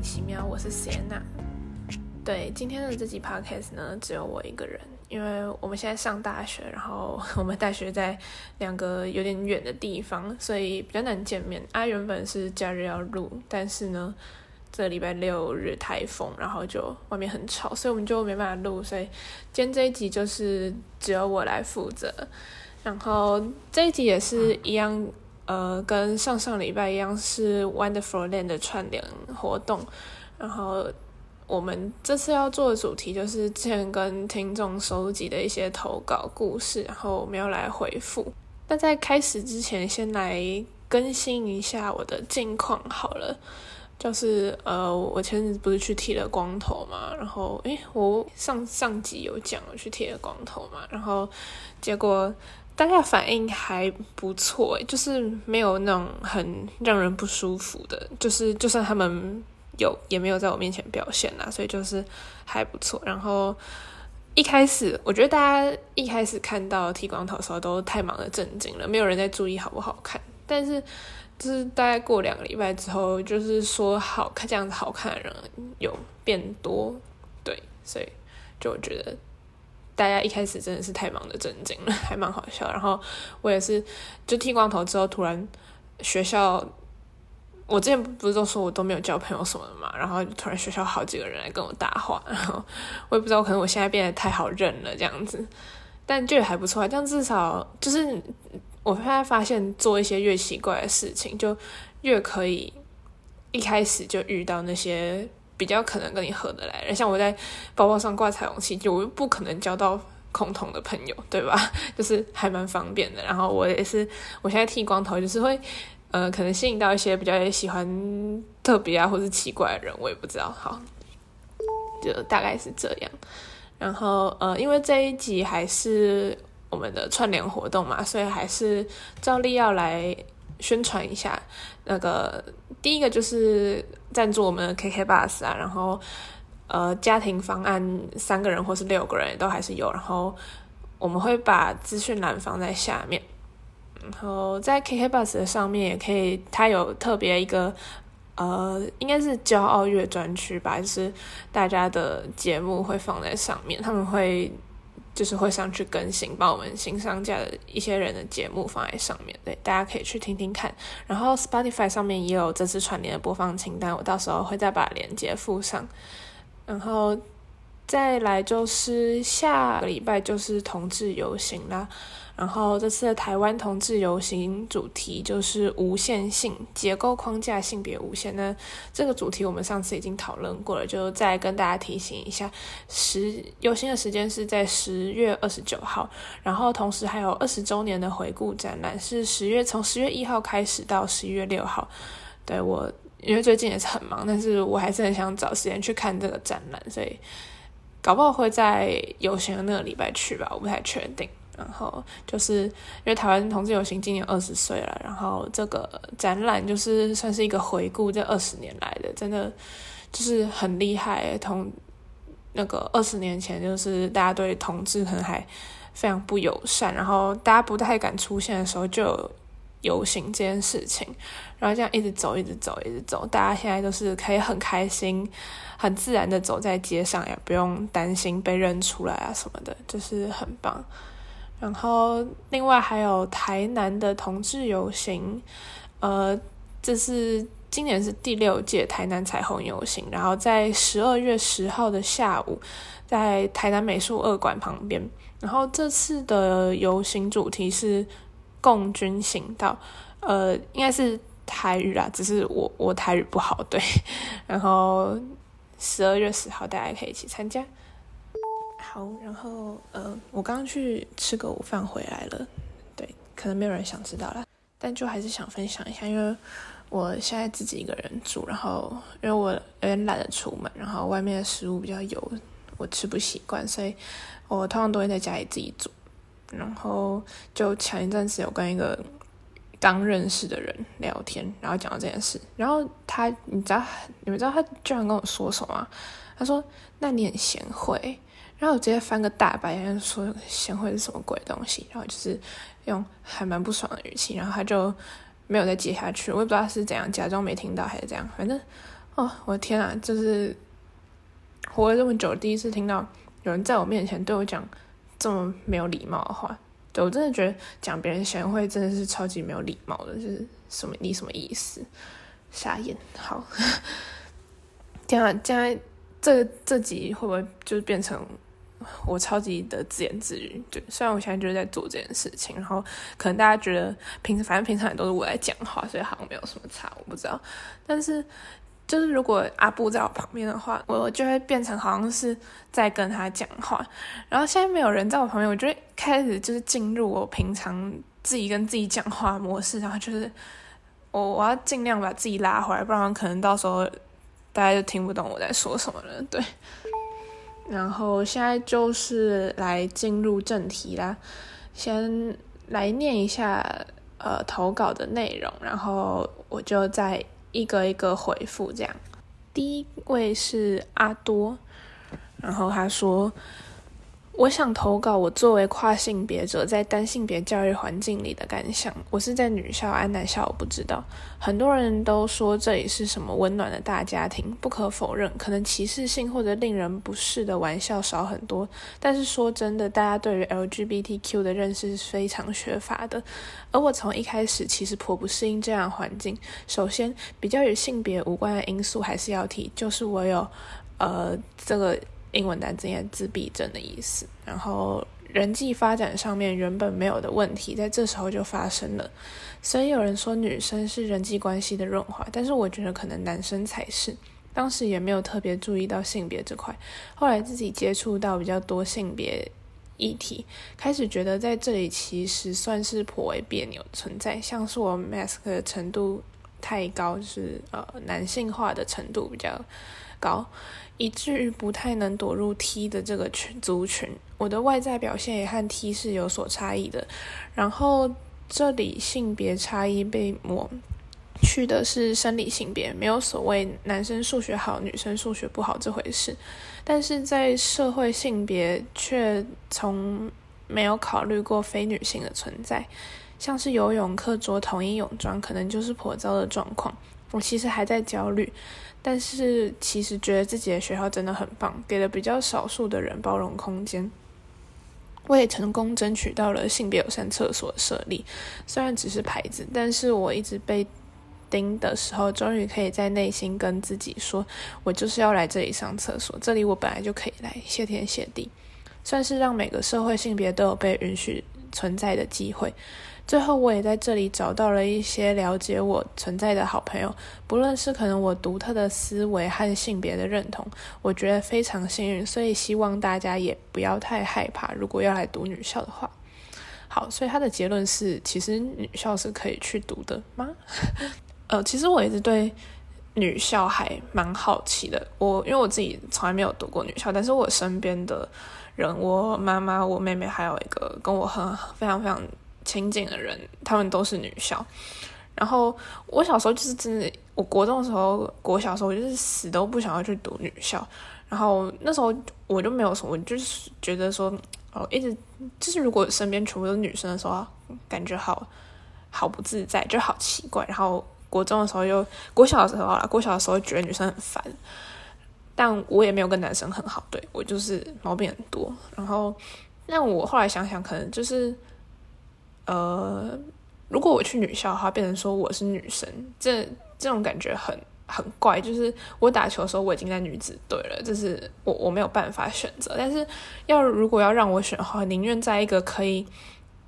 奇妙，我是 Sienna。对，今天的这集 podcast 呢，只有我一个人，因为我们现在上大学，然后我们大学在两个有点远的地方，所以比较难见面。啊，原本是假日要录，但是呢，这礼拜六日台风，然后就外面很吵，所以我们就没办法录。所以今天这一集就是只有我来负责。然后这一集也是一样。呃，跟上上礼拜一样是 Wonderful Land 的串联活动，然后我们这次要做的主题就是之前跟听众收集的一些投稿故事，然后我们要来回复。那在开始之前，先来更新一下我的近况好了，就是呃，我前阵子不是去剃了光头嘛，然后诶，我上上集有讲我去剃了光头嘛，然后结果。大家反应还不错，就是没有那种很让人不舒服的，就是就算他们有，也没有在我面前表现啦，所以就是还不错。然后一开始，我觉得大家一开始看到剃光头时候都太忙的震惊了，没有人在注意好不好看。但是就是大概过两个礼拜之后，就是说好看这样子好看的人有变多，对，所以就我觉得。大家一开始真的是太忙的震惊了，还蛮好笑。然后我也是，就剃光头之后，突然学校，我之前不是都说我都没有交朋友什么的嘛，然后突然学校好几个人来跟我搭话，然后我也不知道，可能我现在变得太好认了这样子，但就也还不错，这样至少就是我现在发现做一些越奇怪的事情，就越可以一开始就遇到那些。比较可能跟你合得来，像我在包包上挂彩虹旗，就不可能交到共同的朋友，对吧？就是还蛮方便的。然后我也是，我现在剃光头，就是会呃，可能吸引到一些比较喜欢特别啊，或是奇怪的人，我也不知道。好，就大概是这样。然后呃，因为这一集还是我们的串联活动嘛，所以还是照例要来宣传一下那个。第一个就是赞助我们的 KK Bus 啊，然后呃家庭方案三个人或是六个人都还是有，然后我们会把资讯栏放在下面，然后在 KK Bus 的上面也可以，它有特别一个呃应该是骄傲月专区吧，就是大家的节目会放在上面，他们会。就是会上去更新，把我们新上架的一些人的节目放在上面，对，大家可以去听听看。然后 Spotify 上面也有这次串联的播放清单，我到时候会再把链接附上。然后再来就是下个礼拜就是同志游行啦。然后这次的台湾同志游行主题就是无限性结构框架性别无限。那这个主题我们上次已经讨论过了，就再跟大家提醒一下，十游行的时间是在十月二十九号，然后同时还有二十周年的回顾展览是十月从十月一号开始到十一月六号。对我因为最近也是很忙，但是我还是很想找时间去看这个展览，所以搞不好会在游行的那个礼拜去吧，我不太确定。然后就是因为台湾同志游行今年二十岁了，然后这个展览就是算是一个回顾这二十年来的，真的就是很厉害。同那个二十年前，就是大家对同志可能还非常不友善，然后大家不太敢出现的时候，就有游行这件事情。然后这样一直走，一直走，一直走，大家现在都是可以很开心、很自然的走在街上，也不用担心被认出来啊什么的，就是很棒。然后，另外还有台南的同志游行，呃，这是今年是第六届台南彩虹游行，然后在十二月十号的下午，在台南美术二馆旁边。然后这次的游行主题是共军行道，呃，应该是台语啦，只是我我台语不好，对。然后十二月十号大家可以一起参加。好，然后呃，我刚刚去吃个午饭回来了，对，可能没有人想知道啦，但就还是想分享一下，因为我现在自己一个人住，然后因为我有点懒得出门，然后外面的食物比较油，我吃不习惯，所以我通常都会在家里自己煮，然后就前一阵子有跟一个刚认识的人聊天，然后讲到这件事，然后他，你知道，你们知道他居然跟我说什么？他说：“那你很贤惠。”然后我直接翻个大白眼，说贤惠是什么鬼东西？然后就是用还蛮不爽的语气，然后他就没有再接下去。我也不知道是怎样，假装没听到还是怎样。反正哦，我的天啊，就是活了这么久，第一次听到有人在我面前对我讲这么没有礼貌的话。对我真的觉得讲别人贤惠真的是超级没有礼貌的，就是什么你什么意思？傻眼。好，天啊，将来这这集会不会就变成我超级的自言自语？就虽然我现在就是在做这件事情，然后可能大家觉得平时反正平常也都是我在讲话，所以好像没有什么差，我不知道。但是。就是如果阿布在我旁边的话，我就会变成好像是在跟他讲话。然后现在没有人在我旁边，我就会开始就是进入我平常自己跟自己讲话模式，然后就是我我要尽量把自己拉回来，不然可能到时候大家就听不懂我在说什么了。对，然后现在就是来进入正题啦，先来念一下呃投稿的内容，然后我就再。一个一个回复，这样。第一位是阿多，然后他说。我想投稿我作为跨性别者在单性别教育环境里的感想。我是在女校，安南校我不知道。很多人都说这里是什么温暖的大家庭，不可否认，可能歧视性或者令人不适的玩笑少很多。但是说真的，大家对于 LGBTQ 的认识是非常缺乏的。而我从一开始其实颇不适应这样环境。首先，比较与性别无关的因素还是要提，就是我有呃这个。英文单词也自闭症的意思，然后人际发展上面原本没有的问题，在这时候就发生了。所以有人说女生是人际关系的润滑，但是我觉得可能男生才是。当时也没有特别注意到性别这块，后来自己接触到比较多性别议题，开始觉得在这里其实算是颇为别扭存在，像是我 mask 的程度太高，就是呃男性化的程度比较高。以至于不太能躲入 T 的这个群族群，我的外在表现也和 T 是有所差异的。然后这里性别差异被抹去的是生理性别，没有所谓男生数学好、女生数学不好这回事。但是在社会性别却从没有考虑过非女性的存在，像是游泳课着统一泳装，可能就是颇糟的状况。我其实还在焦虑。但是其实觉得自己的学校真的很棒，给了比较少数的人包容空间。我也成功争取到了性别友善厕所设立，虽然只是牌子，但是我一直被盯的时候，终于可以在内心跟自己说，我就是要来这里上厕所，这里我本来就可以来，谢天谢地，算是让每个社会性别都有被允许存在的机会。最后，我也在这里找到了一些了解我存在的好朋友，不论是可能我独特的思维和性别的认同，我觉得非常幸运。所以希望大家也不要太害怕，如果要来读女校的话。好，所以他的结论是，其实女校是可以去读的吗？呃，其实我一直对女校还蛮好奇的。我因为我自己从来没有读过女校，但是我身边的人，我妈妈、我妹妹，还有一个跟我很非常非常。亲近的人，他们都是女校。然后我小时候就是真的，我国中的时候，国小的时候我就是死都不想要去读女校。然后那时候我就没有什么，我就是觉得说，哦，一直就是如果身边全部都是女生的时候，感觉好好不自在，就好奇怪。然后国中的时候又国小的时候啦，国小的时候觉得女生很烦，但我也没有跟男生很好，对我就是毛病很多。然后那我后来想想，可能就是。呃，如果我去女校的话，变成说我是女生，这这种感觉很很怪。就是我打球的时候，我已经在女子队了，这是我我没有办法选择。但是要如果要让我选的话，宁愿在一个可以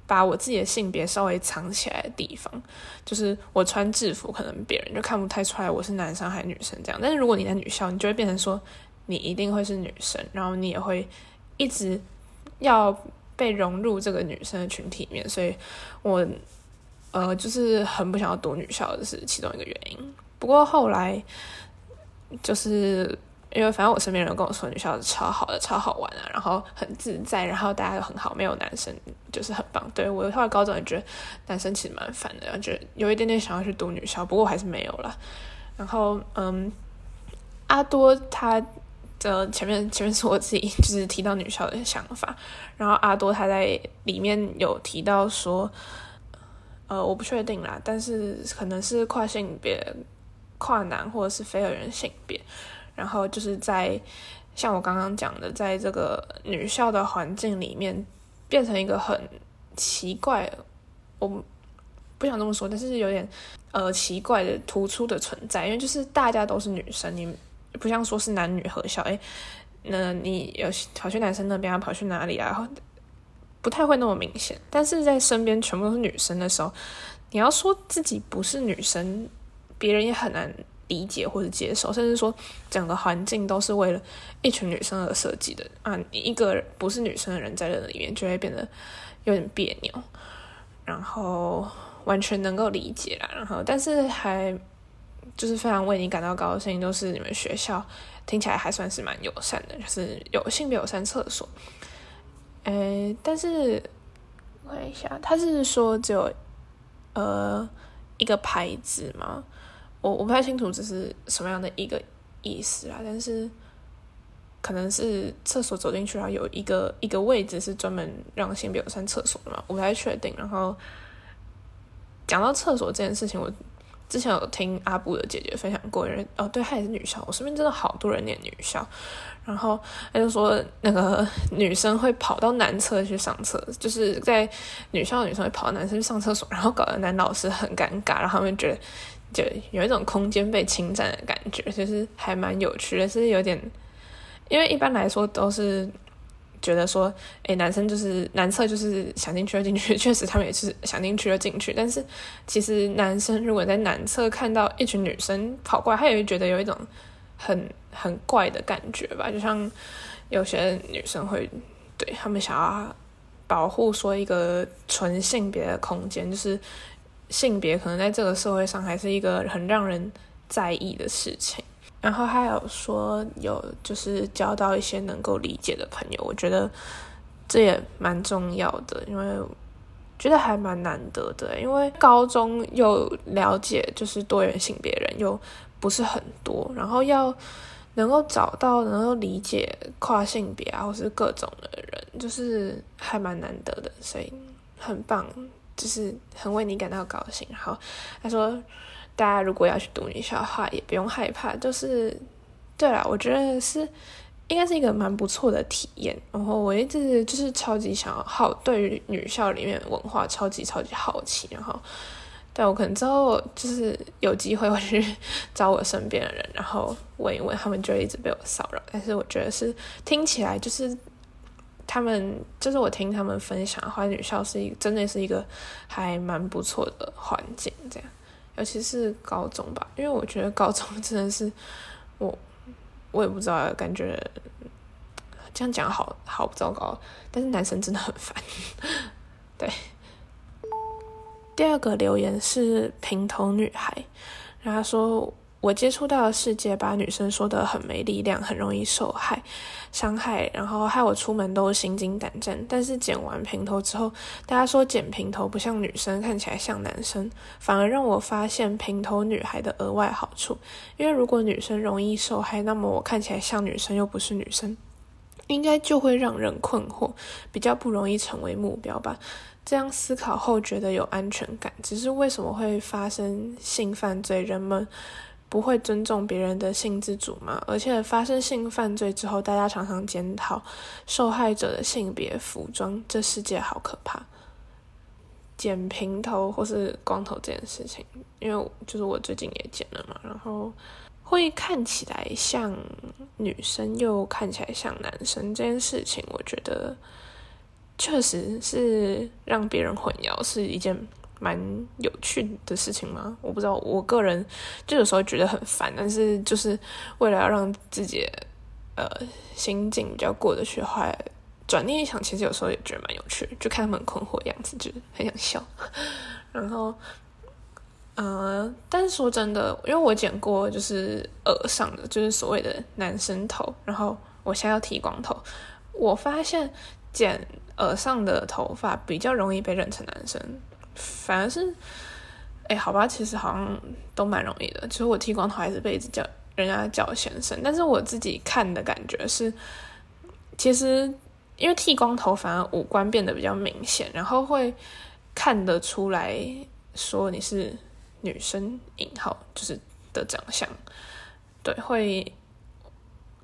把我自己的性别稍微藏起来的地方，就是我穿制服，可能别人就看不太出来我是男生还是女生这样。但是如果你在女校，你就会变成说你一定会是女生，然后你也会一直要。被融入这个女生的群体里面，所以我呃就是很不想要读女校的是其中一个原因。不过后来就是因为反正我身边人跟我说女校是超好的、超好玩啊，然后很自在，然后大家都很好，没有男生就是很棒。对我后来高中也觉得男生其实蛮烦的，然后觉得有一点点想要去读女校，不过我还是没有了。然后嗯，阿多他。这前面前面是我自己就是提到女校的想法，然后阿多他在里面有提到说，呃，我不确定啦，但是可能是跨性别跨男或者是非二元性别，然后就是在像我刚刚讲的，在这个女校的环境里面，变成一个很奇怪，我不想这么说，但是有点呃奇怪的突出的存在，因为就是大家都是女生，你不像说是男女合校，哎，那你有跑去男生那边啊，跑去哪里啊？不太会那么明显，但是在身边全部都是女生的时候，你要说自己不是女生，别人也很难理解或者接受，甚至说整个环境都是为了一群女生而设计的啊！你一个不是女生的人在那里面，就会变得有点别扭，然后完全能够理解啦。然后，但是还就是非常为你感到高兴，都是你们学校听起来还算是蛮友善的，就是有性别友善厕所。诶，但是看一下，他是说只有呃一个牌子吗？我我不太清楚这是什么样的一个意思啦。但是可能是厕所走进去然后有一个一个位置是专门让性别友善厕所的嘛？我不太确定。然后讲到厕所这件事情，我。之前有听阿布的姐姐分享过，因为哦，对，她也是女校。我身边真的好多人念女校，然后她就说，那个女生会跑到男厕去上厕，就是在女校女生会跑到男生去上厕所，然后搞得男老师很尴尬，然后他们觉得就有一种空间被侵占的感觉，其实还蛮有趣的，是有点，因为一般来说都是。觉得说，哎，男生就是男厕，就是想进去就进去。确实，他们也是想进去就进去。但是，其实男生如果在男厕看到一群女生跑过来，他也会觉得有一种很很怪的感觉吧。就像有些女生会对他们想要保护说一个纯性别的空间，就是性别可能在这个社会上还是一个很让人在意的事情。然后还有说有就是交到一些能够理解的朋友，我觉得这也蛮重要的，因为觉得还蛮难得的。因为高中又了解就是多元性别人又不是很多，然后要能够找到能够理解跨性别啊或是各种的人，就是还蛮难得的，所以很棒，就是很为你感到高兴。然后他说。大家如果要去读女校的话，也不用害怕。就是，对了，我觉得是应该是一个蛮不错的体验。然后我一直就是超级想要好，对于女校里面文化超级超级好奇。然后，但我可能之后就是有机会会去 找我身边的人，然后问一问，他们就一直被我骚扰。但是我觉得是听起来就是他们，就是我听他们分享的话，女校是一真的是一个还蛮不错的环境，这样。尤其是高中吧，因为我觉得高中真的是我，我也不知道，感觉这样讲好好不糟糕。但是男生真的很烦，对。第二个留言是平头女孩，然后说。我接触到的世界，把女生说的很没力量，很容易受害、伤害，然后害我出门都心惊胆战。但是剪完平头之后，大家说剪平头不像女生，看起来像男生，反而让我发现平头女孩的额外好处。因为如果女生容易受害，那么我看起来像女生又不是女生，应该就会让人困惑，比较不容易成为目标吧。这样思考后觉得有安全感。只是为什么会发生性犯罪？人们。不会尊重别人的性自主吗？而且发生性犯罪之后，大家常常检讨受害者的性别服装，这世界好可怕。剪平头或是光头这件事情，因为就是我最近也剪了嘛，然后会看起来像女生又看起来像男生这件事情，我觉得确实是让别人混淆是一件。蛮有趣的事情吗？我不知道，我个人就有时候觉得很烦，但是就是为了要让自己呃心境比较过得去的话，转念一想，其实有时候也觉得蛮有趣，就看他们很困惑的样子，就很想笑。然后，呃，但是说真的，因为我剪过就是耳上的，就是所谓的男生头，然后我现在要剃光头，我发现剪耳上的头发比较容易被认成男生。反而是，哎，好吧，其实好像都蛮容易的。其实我剃光头还是被叫人家叫先生，但是我自己看的感觉是，其实因为剃光头反而五官变得比较明显，然后会看得出来说你是女生引号，就是的长相，对，会。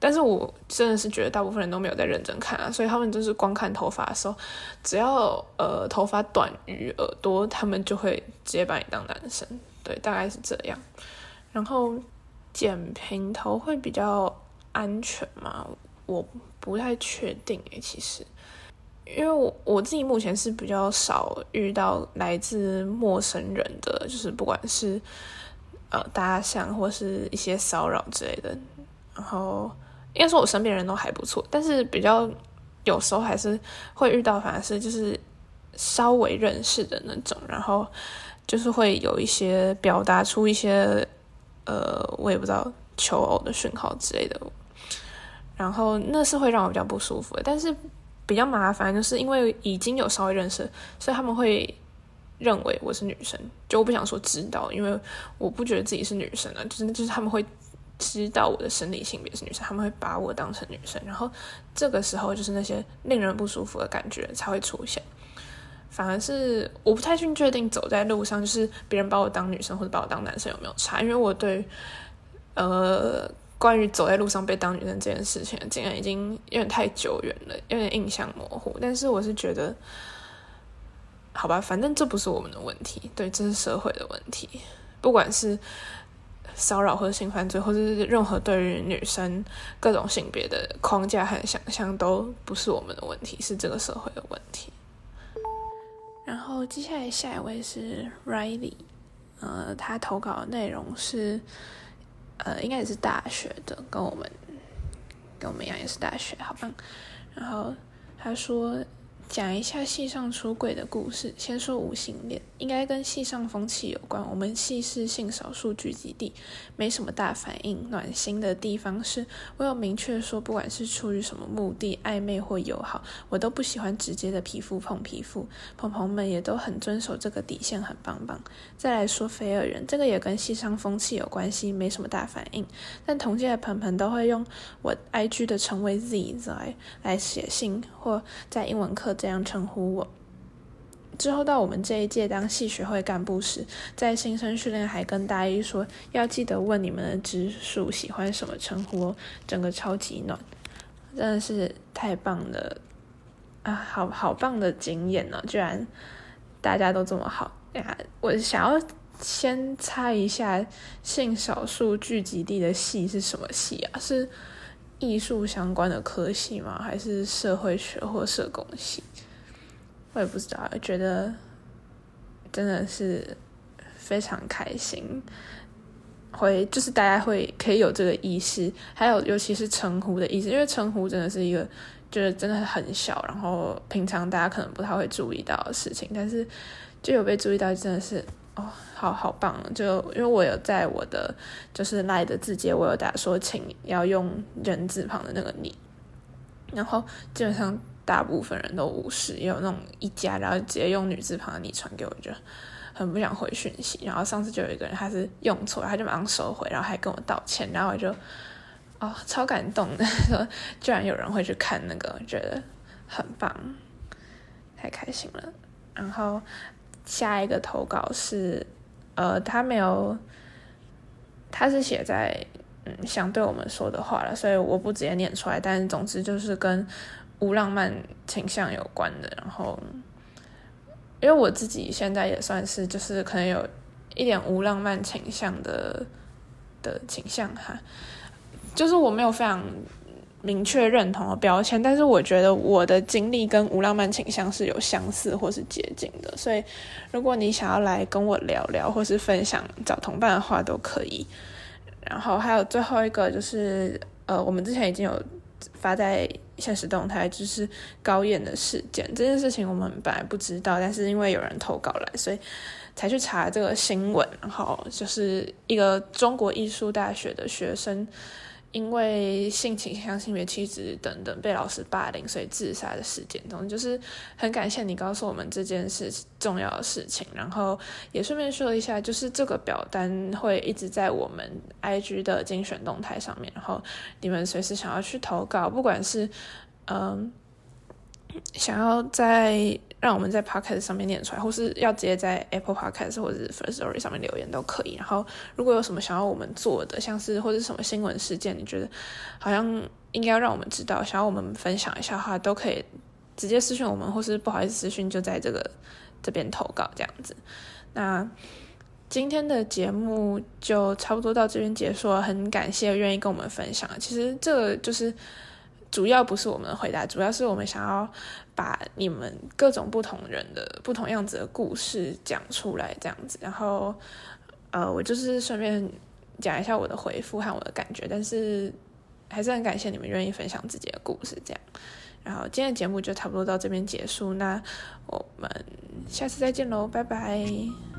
但是我真的是觉得大部分人都没有在认真看啊，所以他们就是光看头发的时候，只要呃头发短于耳朵，他们就会直接把你当男生，对，大概是这样。然后剪平头会比较安全吗？我不太确定诶，其实。因为我我自己目前是比较少遇到来自陌生人的，就是不管是呃搭讪或是一些骚扰之类的，然后应该说我身边人都还不错，但是比较有时候还是会遇到，反而是就是稍微认识的那种，然后就是会有一些表达出一些呃我也不知道求偶的讯号之类的，然后那是会让我比较不舒服的，但是。比较麻烦，就是因为已经有稍微认识，所以他们会认为我是女生。就我不想说知道，因为我不觉得自己是女生啊，就是就是他们会知道我的生理性别是女生，他们会把我当成女生。然后这个时候，就是那些令人不舒服的感觉才会出现。反而是我不太去确定走在路上，就是别人把我当女生或者把我当男生有没有差，因为我对呃。关于走在路上被当女生这件事情，竟然已经有点太久远了，有点印象模糊。但是我是觉得，好吧，反正这不是我们的问题，对，这是社会的问题。不管是骚扰或者性犯罪，或者是任何对于女生各种性别的框架和想象，都不是我们的问题，是这个社会的问题。然后接下来下一位是 Riley，呃，他投稿的内容是。呃，应该也是大学的，跟我们跟我们一样也是大学，好吧。然后他说。讲一下系上出轨的故事。先说无性恋，应该跟系上风气有关。我们系是性少数聚集地，没什么大反应。暖心的地方是，我有明确说，不管是出于什么目的，暧昧或友好，我都不喜欢直接的皮肤碰皮肤。朋朋们也都很遵守这个底线，很棒棒。再来说非二人，这个也跟系上风气有关系，没什么大反应。但同届的朋朋都会用我 IG 的称谓 Z 来来写信，或在英文课。这样称呼我。之后到我们这一届当系学会干部时，在新生训练还跟大一说要记得问你们的直属喜欢什么称呼哦，整个超级暖，真的是太棒了啊！好好棒的经验呢，居然大家都这么好呀！我想要先猜一下，性少数聚集地的系是什么系啊？是？艺术相关的科系吗？还是社会学或社工系？我也不知道。觉得真的是非常开心，会就是大家会可以有这个意识，还有尤其是称呼的意思，因为称呼真的是一个就是真的很小，然后平常大家可能不太会注意到的事情，但是就有被注意到，真的是。哦，好好棒！就因为我有在我的就是赖的字节，我有打说，请要用人字旁的那个你，然后基本上大部分人都无视，也有那种一家，然后直接用女字旁的你传给我，就很不想回讯息。然后上次就有一个人他是用错，他就马上收回，然后还跟我道歉，然后我就哦超感动的，说居然有人会去看那个，觉得很棒，太开心了。然后。下一个投稿是，呃，他没有，他是写在嗯想对我们说的话了，所以我不直接念出来。但是总之就是跟无浪漫倾向有关的。然后，因为我自己现在也算是就是可能有一点无浪漫倾向的的倾向哈，就是我没有非常。明确认同的标签，但是我觉得我的经历跟无浪漫倾向是有相似或是接近的，所以如果你想要来跟我聊聊或是分享找同伴的话都可以。然后还有最后一个就是，呃，我们之前已经有发在现实动态，就是高燕的事件这件事情，我们本来不知道，但是因为有人投稿来，所以才去查这个新闻。然后就是一个中国艺术大学的学生。因为性倾向、性别气质等等被老师霸凌，所以自杀的事件中，就是很感谢你告诉我们这件事重要的事情，然后也顺便说一下，就是这个表单会一直在我们 IG 的精选动态上面，然后你们随时想要去投稿，不管是嗯想要在让我们在 podcast 上面念出来，或是要直接在 Apple Podcast 或者是 First Story 上面留言都可以。然后，如果有什么想要我们做的，像是或者什么新闻事件，你觉得好像应该要让我们知道，想要我们分享一下的话，都可以直接私讯我们，或是不好意思私讯就在这个这边投稿这样子。那今天的节目就差不多到这边结束了，很感谢愿意跟我们分享。其实这就是。主要不是我们的回答，主要是我们想要把你们各种不同人的不同样子的故事讲出来，这样子。然后，呃，我就是顺便讲一下我的回复和我的感觉，但是还是很感谢你们愿意分享自己的故事，这样。然后今天的节目就差不多到这边结束，那我们下次再见喽，拜拜。